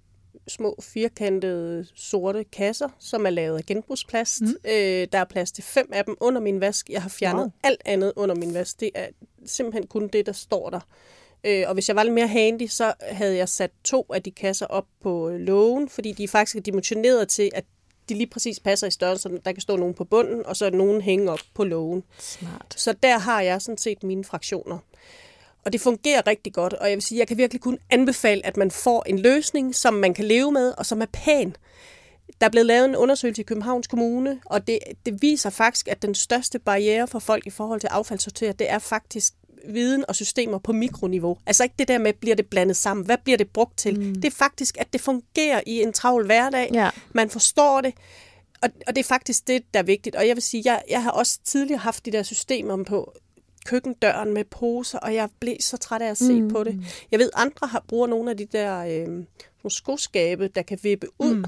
små firkantede sorte kasser, som er lavet af genbrugsplast. Mm. Øh, der er plads til fem af dem under min vask. Jeg har fjernet Wow. alt andet under min vask. Det er simpelthen kun det, der står der. Øh, og hvis jeg var lidt mere handy, så havde jeg sat to af de kasser op på øh, lågen, fordi de er faktisk er dimensioneret til, at de lige præcis passer i størrelsen. Der kan stå nogen på bunden, og så er nogen hænge op på lågen. Smart. Så der har jeg sådan set mine fraktioner. Og det fungerer rigtig godt, og jeg vil sige, jeg kan virkelig kun anbefale, at man får en løsning, som man kan leve med, og som er pæn. Der er blevet lavet en undersøgelse i Københavns Kommune, og det, det viser faktisk, at den største barriere for folk i forhold til affaldssortere, det er faktisk viden og systemer på mikroniveau. Altså ikke det der med, bliver det blandet sammen? Hvad bliver det brugt til? Mm. Det er faktisk, at det fungerer i en travl hverdag. Ja. Man forstår det, og, og det er faktisk det, der er vigtigt. Og jeg vil sige, jeg, jeg har også tidligere haft de der systemer på køkkendøren med poser, og jeg blev så træt af at se mm. på det. Jeg ved, andre har, bruger nogle af de der øh, skoskabe, der kan vippe ud mm.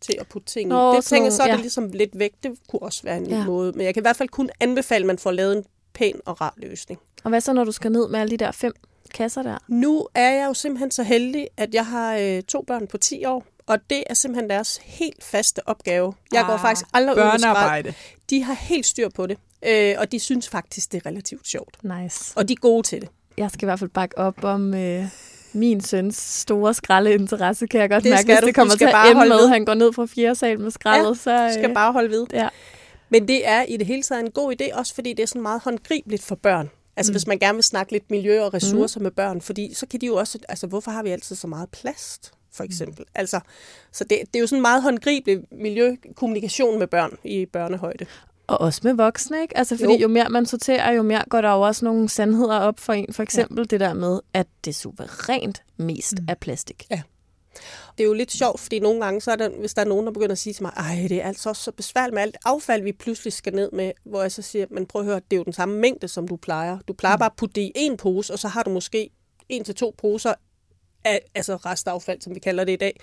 til at putte ting i. Det tænker jeg, så er det ja. ligesom lidt væk. Det kunne også være en. Ja. måde. Men jeg kan i hvert fald kun anbefale, at man får lavet en pæn og rar løsning. Og hvad så, når du skal ned med alle de der fem kasser der? Nu er jeg jo simpelthen så heldig, at jeg har øh, to børn på 10 år, og det er simpelthen deres helt faste opgave. Jeg går Ah, faktisk aldrig ud med. De har helt styr på det, øh, og de synes faktisk, det er relativt sjovt. Nice. Og de er gode til det. Jeg skal i hvert fald bakke op om øh, min søns store skraldeinteresse, kan jeg godt Det mærke. skal Hvis du. det kommer Du skal til at bare ende holde med, han går ned fra fjerde sal med skraldet, Ja, så... Du skal øh, bare holde ved. Ja. Men det er i det hele taget en god idé, også fordi det er sådan meget håndgribeligt for børn. Altså mm. hvis man gerne vil snakke lidt miljø og ressourcer mm. med børn, fordi så kan de jo også, altså hvorfor har vi altid så meget plast? for eksempel. Mm. Altså, så det, det er jo sådan meget håndgribelig miljøkommunikation med børn i børnehøjde. Og også med voksne, ikke? Altså, fordi jo. jo mere man sorterer, jo mere går der jo også nogle sandheder op for en. For eksempel ja. det der med, at det suverænt mest mm. er plastik. Ja. Det er jo lidt sjovt, fordi nogle gange, så er der, hvis der er nogen, der begynder at sige til mig, ej, det er altså så besværligt med alt affald, vi pludselig skal ned med, hvor jeg så siger, men prøv at høre, det er jo den samme mængde, som du plejer. Du plejer mm. bare at putte det i en pose, og så har du måske en til to poser af altså restaffald, som vi kalder det i dag.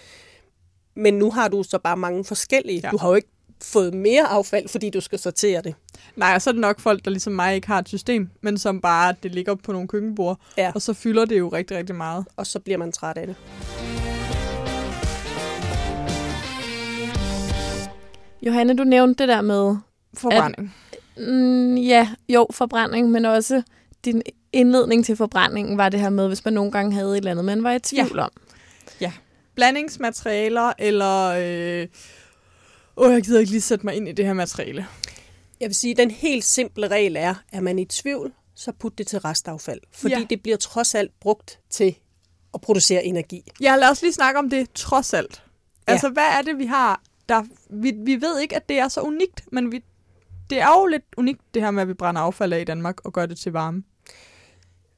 Men nu har du så bare mange forskellige. Ja. Du har jo ikke fået mere affald, fordi du skal sortere det. Nej, og så er det nok folk, der ligesom mig ikke har et system, men som bare, det ligger på nogle køkkenbord, ja. og så fylder det jo rigtig, rigtig meget. Og så bliver man træt af det. Johanne, du nævnte det der med... Forbrænding. At, mm, ja, jo, forbrænding, men også din indledning til forbrændingen var det her med, hvis man nogle gange havde et eller andet, man var i tvivl ja. om. Ja, blandingsmaterialer, eller... Øh, åh, jeg gider ikke lige sætte mig ind i det her materiale. Jeg vil sige, at den helt simple regel er, at man i tvivl, så put det til restaffald. Fordi ja. det bliver trods alt brugt til at producere energi. Ja, lad os lige snakke om det trods alt. Ja. Altså, hvad er det, vi har der, vi, vi ved ikke, at det er så unikt, men vi, det er jo lidt unikt, det her med, at vi brænder affald af i Danmark og gør det til varme.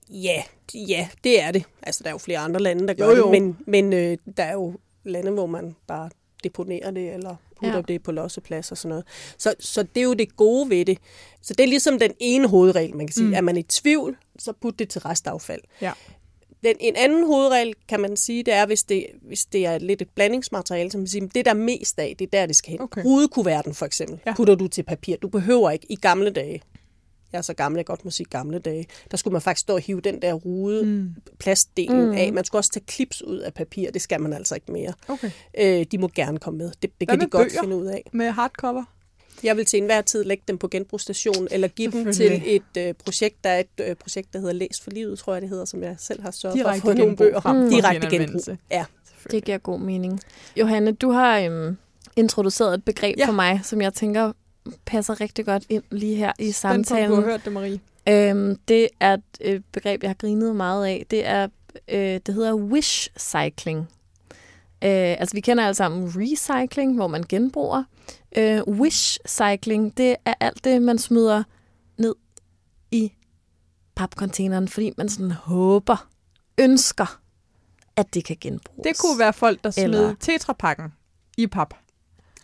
Ja, ja, det er det. Altså, der er jo flere andre lande, der gør jo, jo. det, men, men øh, der er jo lande, hvor man bare deponerer det, eller putter ja. det på losseplads og sådan noget. Så, så det er jo det gode ved det. Så det er ligesom den ene hovedregel, man kan sige. Mm. Er man i tvivl, så put det til restaffald. Ja. Den, en anden hovedregel, kan man sige, det er, hvis det, hvis det er lidt et blandingsmateriale, som man siger, det der er mest af, det er der, det skal hen. Okay. Rudekuverten for eksempel, ja. putter du til papir. Du behøver ikke i gamle dage, jeg er så gammel, jeg godt må sige gamle dage, der skulle man faktisk stå og hive den der rude mm. plastdelen mm. af. Man skulle også tage klips ud af papir, det skal man altså ikke mere. Okay. Øh, de må gerne komme med, det, det kan de godt finde ud af. med hardcover? Jeg vil til enhver tid lægge dem på genbrugsstationen, eller give dem til et øh, projekt, der er et øh, projekt, der hedder Læs for livet, tror jeg det hedder, som jeg selv har sørget Direkte for at få nogle bøger frem. Mm. Direkte genbrug. Ja. Det giver god mening. Johanne, du har øhm, introduceret et begreb ja. for mig, som jeg tænker passer rigtig godt ind lige her i samtalen. Spændt du har hørt det, Marie. Øhm, det er et øh, begreb, jeg har grinet meget af. Det er øh, det hedder wish cycling. Øh, altså, vi kender alle sammen recycling, hvor man genbruger. Øh, wish cycling, det er alt det, man smider ned i papcontaineren, fordi man sådan håber, ønsker, at det kan genbruges. Det kunne være folk, der smed Eller... tetrapakken i pap.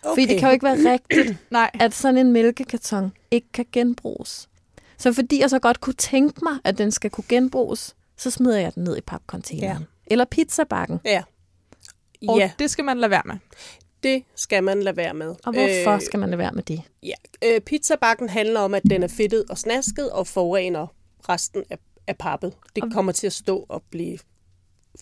Okay. Fordi det kan jo ikke være (clears throat) rigtigt, Nej. at sådan en mælkekarton ikke kan genbruges. Så fordi jeg så godt kunne tænke mig, at den skal kunne genbruges, så smider jeg den ned i papcontaineren. Ja. Eller pizzabakken. Ja. Og ja. det skal man lade være med. Det skal man lade være med. Og hvorfor øh, skal man lade være med det? Ja, øh, pizzabakken handler om, at den er fedtet og snasket og forurener resten af, af pappet. Det og... kommer til at stå og blive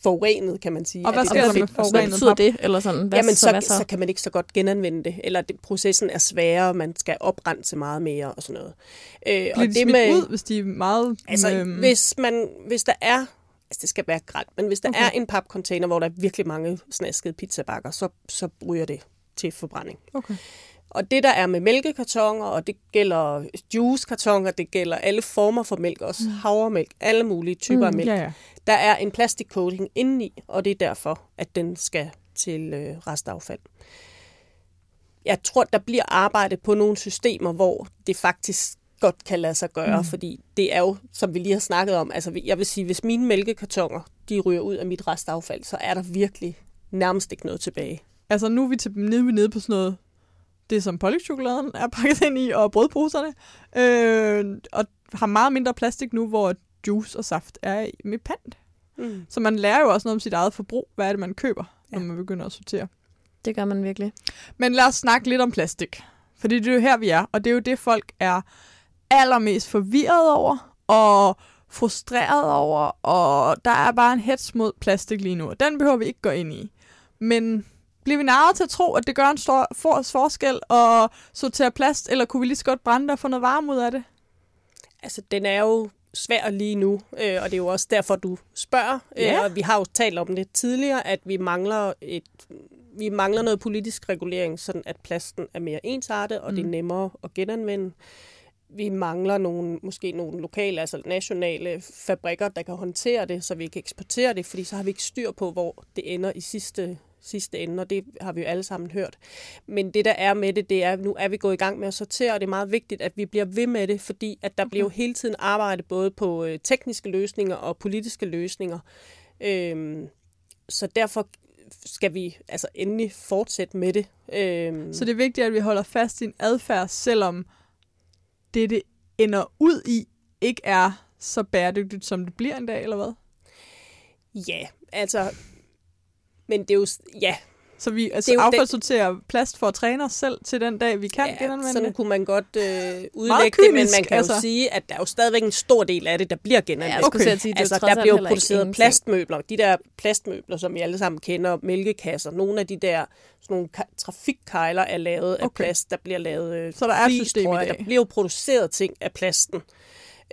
forurenet, kan man sige. Og hvad sker der med forurenet Hvad betyder det? Eller sådan? Hvad, Jamen, så, så, så, så kan man ikke så godt genanvende det. Eller det, processen er sværere, man skal oprense meget mere og sådan noget. Øh, Bliver og de det med, ud, hvis de er meget... Altså, øh... hvis, man, hvis der er altså det skal være grædt, men hvis der okay. er en papcontainer, hvor der er virkelig mange snaskede pizzabakker, så, så ryger det til forbrænding. Okay. Og det, der er med mælkekartoner, og det gælder juicekartoner, det gælder alle former for mælk, også mm. havremælk, alle mulige typer mm, af mælk. Ja, ja. Der er en plastikcoating indeni, og det er derfor, at den skal til øh, restaffald. Jeg tror, der bliver arbejdet på nogle systemer, hvor det faktisk godt kan lade sig gøre, mm. fordi det er jo, som vi lige har snakket om, altså jeg vil sige, hvis mine mælkekartoner, de ryger ud af mit restaffald, så er der virkelig nærmest ikke noget tilbage. Altså nu er vi til, nede, vi nede på sådan noget, det som pålægtschokoladen er pakket ind i, og brødposerne, øh, og har meget mindre plastik nu, hvor juice og saft er med pant. Mm. Så man lærer jo også noget om sit eget forbrug. Hvad er det, man køber, ja. når man begynder at sortere? Det gør man virkelig. Men lad os snakke lidt om plastik. Fordi det er jo her, vi er. Og det er jo det, folk er allermest forvirret over og frustreret over. Og der er bare en hets mod plastik lige nu. Og den behøver vi ikke gå ind i. Men bliver vi narret til at tro, at det gør en stor for forskel at sortere plast, eller kunne vi lige så godt brænde og få noget varme ud af det? Altså, den er jo svær lige nu, øh, og det er jo også derfor, du spørger. Ja. Øh, og vi har jo talt om det tidligere, at vi mangler et vi mangler noget politisk regulering, sådan at plasten er mere ensartet, og mm. det er mm. nemmere at genanvende. Vi mangler nogle, måske nogle lokale, altså nationale fabrikker, der kan håndtere det, så vi kan eksportere det, fordi så har vi ikke styr på, hvor det ender i sidste, sidste ende, og det har vi jo alle sammen hørt. Men det, der er med det, det er, at nu er vi gået i gang med at sortere, og det er meget vigtigt, at vi bliver ved med det, fordi at der okay. bliver jo hele tiden arbejdet både på øh, tekniske løsninger og politiske løsninger. Øhm, så derfor skal vi altså endelig fortsætte med det. Øhm. Så det er vigtigt, at vi holder fast i en adfærd, selvom det, det ender ud i, ikke er så bæredygtigt, som det bliver en dag, eller hvad? Ja, altså... Men det er jo... Ja, så vi altså, affaldssorterer den... plast for at træne os selv til den dag, vi kan ja, genanvende sådan kunne man godt øh, udlægge kynisk, det, men man kan altså. jo sige, at der er jo stadigvæk en stor del af det, der bliver genanvendt. Ja, okay. sige, det altså, der bliver jo produceret plastmøbler. De der plastmøbler, som vi alle sammen kender, mælkekasser, nogle af de der sådan nogle trafikkejler er lavet okay. af plast, der bliver lavet øh, Så der er et system i dag. Der bliver jo produceret ting af plasten.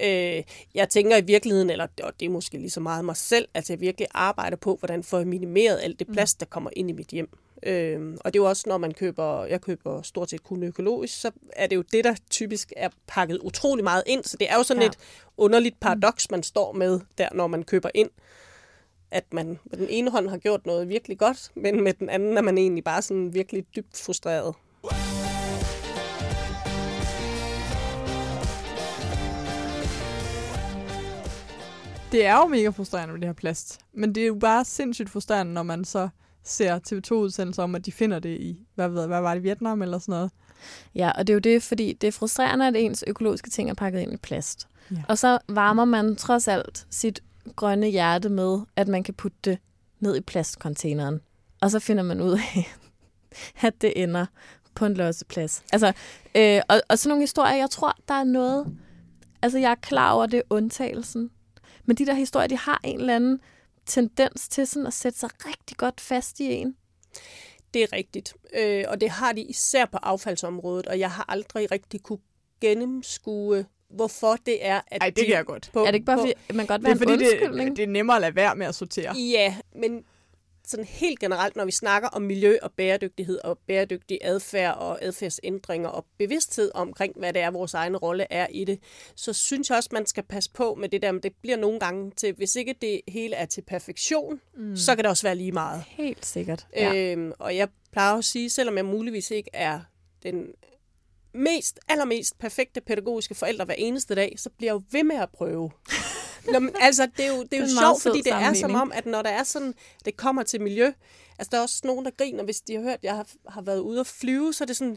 Øh, jeg tænker i virkeligheden, eller og det er måske lige så meget mig selv, at jeg virkelig arbejder på, hvordan får jeg minimeret alt det mm. plast, der kommer ind i mit hjem. Øh, og det er jo også, når man køber, jeg køber stort set kun økologisk, så er det jo det, der typisk er pakket utrolig meget ind. Så det er jo sådan ja. et underligt paradoks, man står med der, når man køber ind at man med den ene hånd har gjort noget virkelig godt, men med den anden er man egentlig bare sådan virkelig dybt frustreret. Det er jo mega frustrerende med det her plast. Men det er jo bare sindssygt frustrerende, når man så ser TV2-udsendelser om, at de finder det i, hvad, ved, hvad var det, Vietnam eller sådan noget. Ja, og det er jo det, fordi det er frustrerende, at ens økologiske ting er pakket ind i plast. Ja. Og så varmer man trods alt sit grønne hjerte med, at man kan putte det ned i plastcontaineren. Og så finder man ud af, (laughs) at det ender på en losseplads. Altså, øh, og, og sådan nogle historier, jeg tror, der er noget... Altså, jeg er klar over, det er undtagelsen. Men de der historier, de har en eller anden tendens til sådan at sætte sig rigtig godt fast i en. Det er rigtigt. Øh, og det har de især på affaldsområdet, og jeg har aldrig rigtig kunne gennemskue, hvorfor det er, at Ej, det kan jeg godt. På, er det ikke bare, fordi man godt være det er, en fordi undskyldning? Det, det er nemmere at lade være med at sortere. Ja, men sådan helt generelt, når vi snakker om miljø og bæredygtighed og bæredygtig adfærd og adfærdsændringer og bevidsthed omkring, hvad det er, vores egen rolle er i det, så synes jeg også, man skal passe på med det der, men det bliver nogle gange til, hvis ikke det hele er til perfektion, mm. så kan det også være lige meget. Helt sikkert. Ja. Øhm, og jeg plejer at sige, selvom jeg muligvis ikke er den mest, allermest perfekte pædagogiske forældre hver eneste dag, så bliver jeg jo ved med at prøve. (laughs) Nå, men, altså, det er jo, det er jo det er sjovt, fordi det er som om, at når der er sådan, det kommer til miljø, altså der er også nogen, der griner, hvis de har hørt, at jeg har, har været ude at flyve, så er det sådan,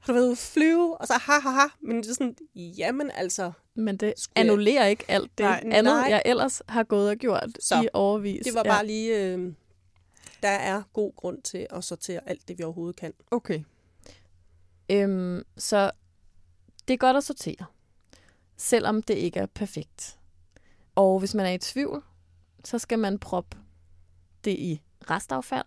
har du været ude at flyve? Og så ha, ha, ha. Men det er sådan, jamen altså. Men det annullerer jeg... ikke alt det nej, andet, nej. jeg ellers har gået og gjort så, i overvis. Det var ja. bare lige, øh, der er god grund til at sortere alt det, vi overhovedet kan. Okay. Øhm, så det er godt at sortere, selvom det ikke er perfekt. Og hvis man er i tvivl, så skal man proppe det i restaffald,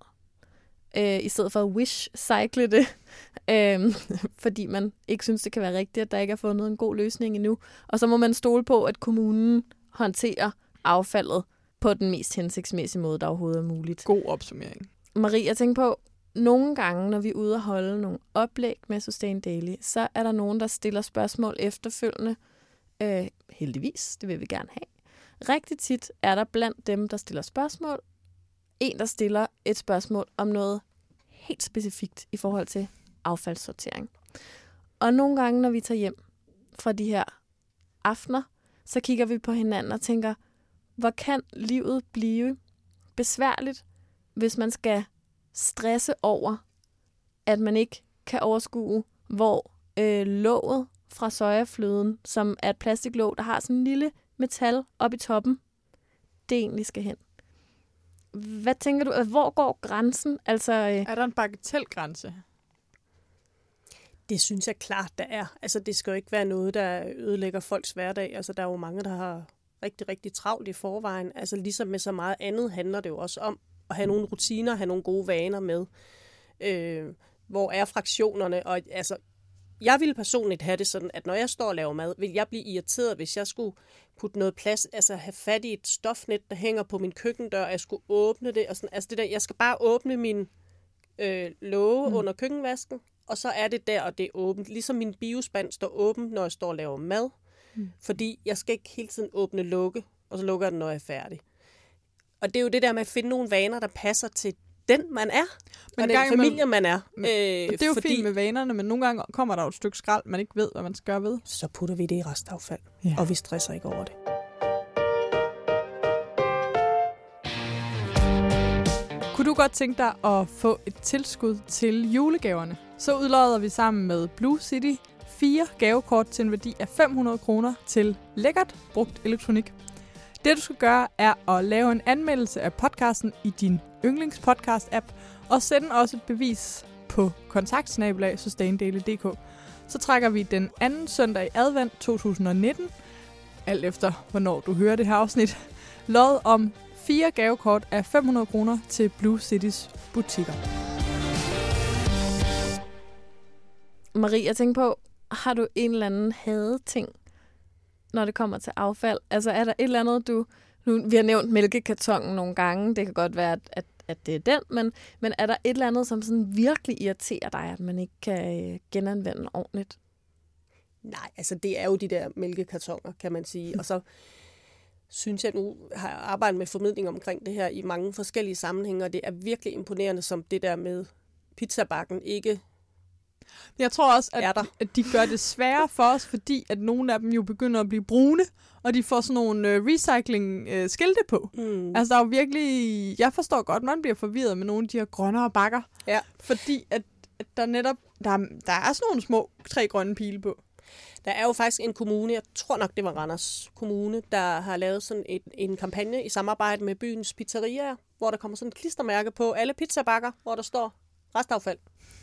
øh, i stedet for at wish-cycle det, (laughs) øh, fordi man ikke synes, det kan være rigtigt, at der ikke er fundet en god løsning endnu. Og så må man stole på, at kommunen håndterer affaldet på den mest hensigtsmæssige måde, der overhovedet er muligt. God opsummering. Marie, jeg tænker på, nogle gange, når vi er ude og holde nogle oplæg med Sustain Daily, så er der nogen, der stiller spørgsmål efterfølgende. Øh, heldigvis, det vil vi gerne have. Rigtig tit er der blandt dem, der stiller spørgsmål, en, der stiller et spørgsmål om noget helt specifikt i forhold til affaldssortering. Og nogle gange, når vi tager hjem fra de her aftener, så kigger vi på hinanden og tænker, hvor kan livet blive besværligt, hvis man skal stresse over, at man ikke kan overskue, hvor øh, låget fra sojafløden, som er et plastiklåg, der har sådan en lille metal op i toppen, det egentlig skal hen. Hvad tænker du? Hvor går grænsen? Altså, øh... Er der en bagatelgrænse? Det synes jeg klart, der er. Altså, det skal jo ikke være noget, der ødelægger folks hverdag. Altså, der er jo mange, der har rigtig, rigtig travlt i forvejen. Altså, ligesom med så meget andet handler det jo også om at have nogle rutiner, have nogle gode vaner med. Øh, hvor er fraktionerne? Og altså, jeg ville personligt have det sådan, at når jeg står og laver mad, vil jeg blive irriteret, hvis jeg skulle putte noget plads, altså have fat i et stofnet, der hænger på min køkkendør, og jeg skulle åbne det. Og sådan, altså det der, jeg skal bare åbne min øh, låge mm. under køkkenvasken, og så er det der, og det er åbent. Ligesom min biospand står åben, når jeg står og laver mad. Mm. Fordi jeg skal ikke hele tiden åbne lukke, og så lukker jeg den, når jeg er færdig. Og det er jo det der med at finde nogle vaner, der passer til den, man er, men og den familie, man er. Øh, det er jo fordi, fint med vanerne, men nogle gange kommer der jo et stykke skrald, man ikke ved, hvad man skal gøre ved. Så putter vi det i restaffald, ja. og vi stresser ikke over det. Kunne du godt tænke dig at få et tilskud til julegaverne? Så udlodder vi sammen med Blue City fire gavekort til en værdi af 500 kroner til lækkert brugt elektronik. Det du skal gøre er at lave en anmeldelse af podcasten i din yndlingspodcast-app og send også et bevis på kontaktsnabelag sustaindale.dk. Så trækker vi den anden søndag i advent 2019, alt efter hvornår du hører det her afsnit, lod om fire gavekort af 500 kroner til Blue Cities butikker. Marie, jeg tænker på, har du en eller anden hadeting, når det kommer til affald? Altså er der et eller andet, du... Nu, vi har nævnt mælkekartongen nogle gange. Det kan godt være, at, at, det er den. Men, men er der et eller andet, som sådan virkelig irriterer dig, at man ikke kan øh, genanvende ordentligt? Nej, altså det er jo de der mælkekartoner, kan man sige. Og så synes jeg nu har jeg arbejdet med formidling omkring det her i mange forskellige sammenhænge, og det er virkelig imponerende, som det der med pizzabakken ikke jeg tror også, at, at de gør det sværere for os, fordi at nogle af dem jo begynder at blive brune, og de får sådan nogle uh, recycling-skilte uh, på. Mm. Altså, der er jo virkelig... Jeg forstår godt, man bliver forvirret med nogle af de her grønnere bakker. Ja. Fordi at, at der netop... Der, der er sådan nogle små tre grønne pile på. Der er jo faktisk en kommune, jeg tror nok, det var Randers Kommune, der har lavet sådan et, en kampagne i samarbejde med byens pizzerier, hvor der kommer sådan et klistermærke på alle pizzabakker, hvor der står restaffald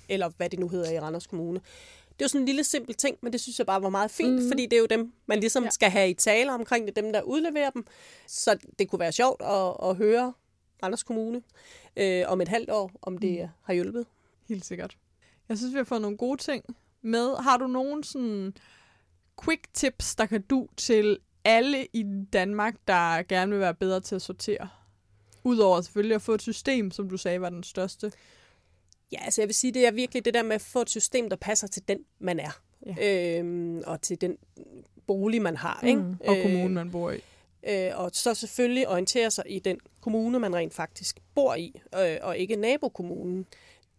eller hvad det nu hedder i Randers Kommune. Det er jo sådan en lille simpel ting, men det synes jeg bare var meget fint, mm. fordi det er jo dem, man ligesom ja. skal have i tale omkring det, dem der udleverer dem. Så det kunne være sjovt at, at høre Randers Kommune øh, om et halvt år, om det mm. har hjulpet. Helt sikkert. Jeg synes, vi har fået nogle gode ting med. Har du nogen sådan quick tips, der kan du til alle i Danmark, der gerne vil være bedre til at sortere? Udover selvfølgelig at få et system, som du sagde var den største Ja, altså jeg vil sige, det er virkelig det der med at få et system, der passer til den, man er. Ja. Øhm, og til den bolig, man har. Mm. Ikke? Og øh, kommunen, man bor i. Øh, og så selvfølgelig orientere sig i den kommune, man rent faktisk bor i, øh, og ikke nabokommunen.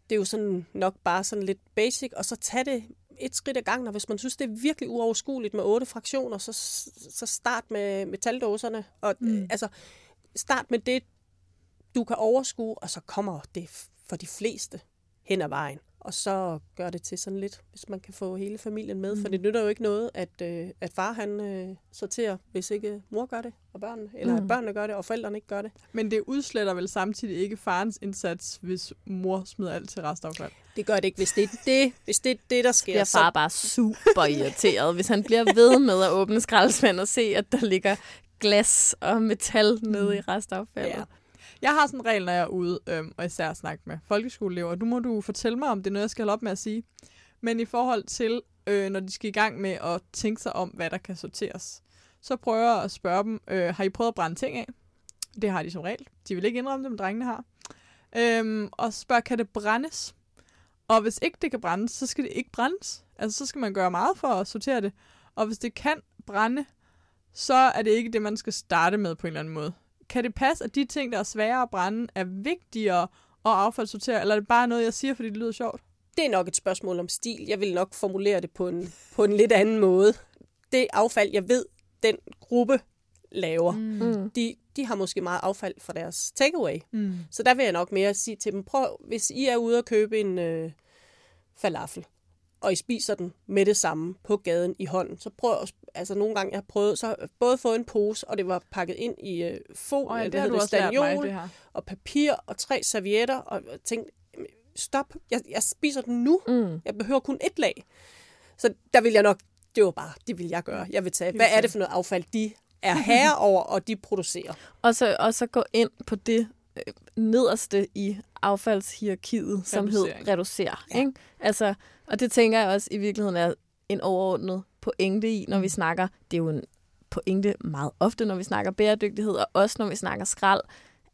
Det er jo sådan nok bare sådan lidt basic, og så tage det et skridt ad gangen, og hvis man synes, det er virkelig uoverskueligt med otte fraktioner, så, så start med metaldåserne. Og, mm. altså, start med det, du kan overskue, og så kommer det for de fleste hen ad vejen. Og så gør det til sådan lidt, hvis man kan få hele familien med. Mm. For det nytter jo ikke noget, at, øh, at far han øh, sorterer, hvis ikke mor gør det, og børnene. Eller mm. at børnene gør det, og forældrene ikke gør det. Men det udsletter vel samtidig ikke farens indsats, hvis mor smider alt til restaffald? Det gør det ikke, hvis det er det, hvis det, er det der sker. Bliver far så... bare super irriteret, hvis han bliver ved med at åbne skraldespand og se, at der ligger glas og metal nede i restaffaldet. Ja. Jeg har sådan en regel, når jeg er ude, øhm, og især snakke med folkeskoleelever. Nu må du fortælle mig, om det er noget, jeg skal holde op med at sige. Men i forhold til, øh, når de skal i gang med at tænke sig om, hvad der kan sorteres, så prøver jeg at spørge dem, øh, har I prøvet at brænde ting af? Det har de som regel. De vil ikke indrømme det, men drengene har. Øhm, og spørger, kan det brændes? Og hvis ikke det kan brændes, så skal det ikke brændes. Altså, så skal man gøre meget for at sortere det. Og hvis det kan brænde, så er det ikke det, man skal starte med på en eller anden måde kan det passe, at de ting, der er svære at brænde, er vigtigere at affaldssortere, eller er det bare noget, jeg siger, fordi det lyder sjovt? Det er nok et spørgsmål om stil. Jeg vil nok formulere det på en, på en lidt anden måde. Det affald, jeg ved, den gruppe laver, mm. mm. de, de har måske meget affald fra deres takeaway. Mm. Så der vil jeg nok mere sige til dem, prøv, hvis I er ude og købe en øh, falafel, og I spiser den med det samme på gaden i hånden, så prøv at, altså nogle gange jeg har prøvet, så både få en pose, og det var pakket ind i øh, folie, oh, ja, det, du også staniol, det her. og papir og tre servietter, og jeg tænkte, stop, jeg, jeg spiser den nu, mm. jeg behøver kun et lag. Så der vil jeg nok, det var bare, det vil jeg gøre. Jeg vil tage, hvad er det for noget affald, de er herre over, og de producerer. (laughs) Og så, og så gå ind på det øh, nederste i affaldshierarkiet, som hedder reducer. Ja. Ikke? Altså, og det tænker jeg også i virkeligheden er en overordnet pointe i, når vi mm. snakker, det er jo en pointe meget ofte, når vi snakker bæredygtighed, og også når vi snakker skrald.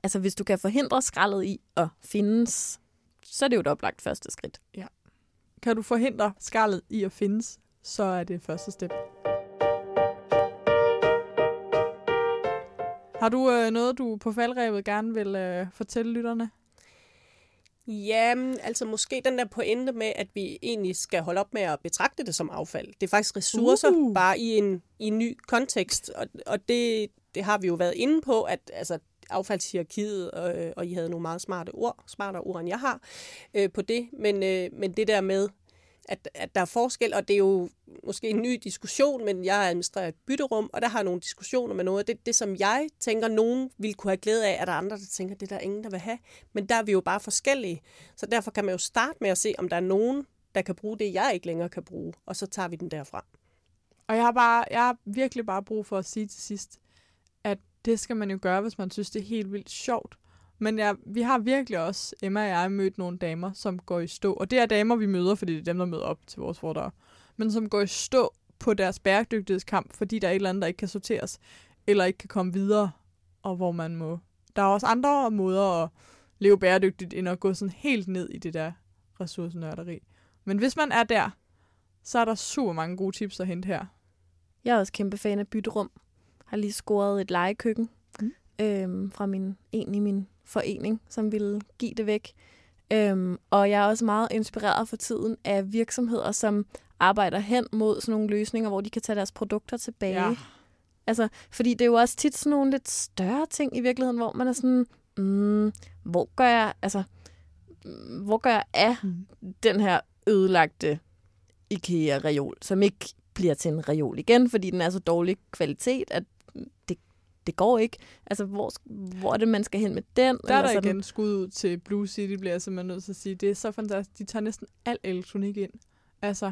Altså hvis du kan forhindre skraldet i at findes, så er det jo et oplagt første skridt. Ja. kan du forhindre skallet i at findes, så er det første step. Har du øh, noget, du på faldrevet gerne vil øh, fortælle lytterne? Jamen, altså måske den der pointe med, at vi egentlig skal holde op med at betragte det som affald. Det er faktisk ressourcer, Uh. bare i en, i en ny kontekst. Og, og det, det har vi jo været inde på, at altså, affaldshierarkiet, øh, og I havde nogle meget smarte ord, smartere ord, end jeg har, øh, på det. Men, øh, men det der med, at, at der er forskel, og det er jo måske en ny diskussion, men jeg administrerer et bytterum, og der har nogle diskussioner med noget. Det, det, som jeg tænker, nogen ville kunne have glæde af, er der andre, der tænker, det er der ingen, der vil have. Men der er vi jo bare forskellige. Så derfor kan man jo starte med at se, om der er nogen, der kan bruge det, jeg ikke længere kan bruge, og så tager vi den derfra. Og jeg har, bare, jeg har virkelig bare brug for at sige til sidst, at det skal man jo gøre, hvis man synes, det er helt vildt sjovt. Men jeg, vi har virkelig også, Emma og jeg, mødt nogle damer, som går i stå. Og det er damer, vi møder, fordi det er dem, der møder op til vores foredrag. Men som går i stå på deres bæredygtighedskamp, fordi der er et eller andet, der ikke kan sorteres, eller ikke kan komme videre, og hvor man må... Der er også andre måder at leve bæredygtigt, end at gå sådan helt ned i det der ressourcenørderi. Men hvis man er der, så er der super mange gode tips at hente her. Jeg er også kæmpe fan af bytterum. Har lige scoret et legekøkken Mm. øhm, fra min, en i min forening, som ville give det væk. Øhm, og jeg er også meget inspireret for tiden af virksomheder, som arbejder hen mod sådan nogle løsninger, hvor de kan tage deres produkter tilbage. Ja. Altså, fordi det er jo også tit sådan nogle lidt større ting i virkeligheden, hvor man er sådan, mm, hvor gør jeg, altså, hvor gør jeg af Mm. den her ødelagte IKEA-reol, som ikke bliver til en reol igen, fordi den er så dårlig kvalitet, at det, det går ikke. Altså, hvor, hvor er det, man skal hen med den? Der er der sådan? igen skud ud til Blue City, bliver jeg simpelthen nødt til at sige. Det er så fantastisk. De tager næsten al elektronik ind. Altså,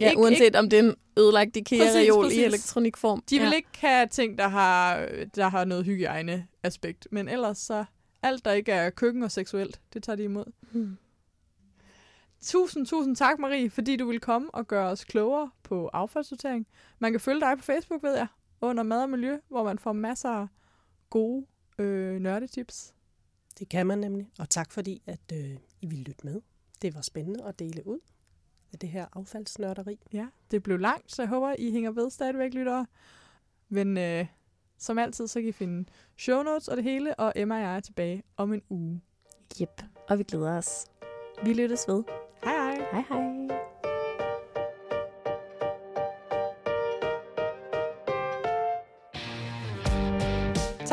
Ja, ikke, uanset Ikke, om det er en ødelagt IKEA-reol i elektronikform. de vil ja. ikke have ting, der har, der har noget hygiejne-aspekt. Men ellers så, alt der ikke er køkken og seksuelt, det tager de imod. Hmm. Tusind, tusind tak, Marie, fordi du vil komme og gøre os klogere på affaldssortering. Man kan følge dig på Facebook, ved jeg, under Mad og Miljø, hvor man får masser af gode øh, nørdetips. Det kan man nemlig. Og tak fordi, at øh, I ville lytte med. Det var spændende at dele ud af det her affaldsnørderi. Ja, det blev langt, så jeg håber, I hænger ved stadigvæk, lyttere. Men øh, som altid, så kan I finde show notes og det hele, og Emma og jeg er tilbage om en uge. Yep, og vi glæder os. Vi lyttes ved. Hej hej! Hej hej.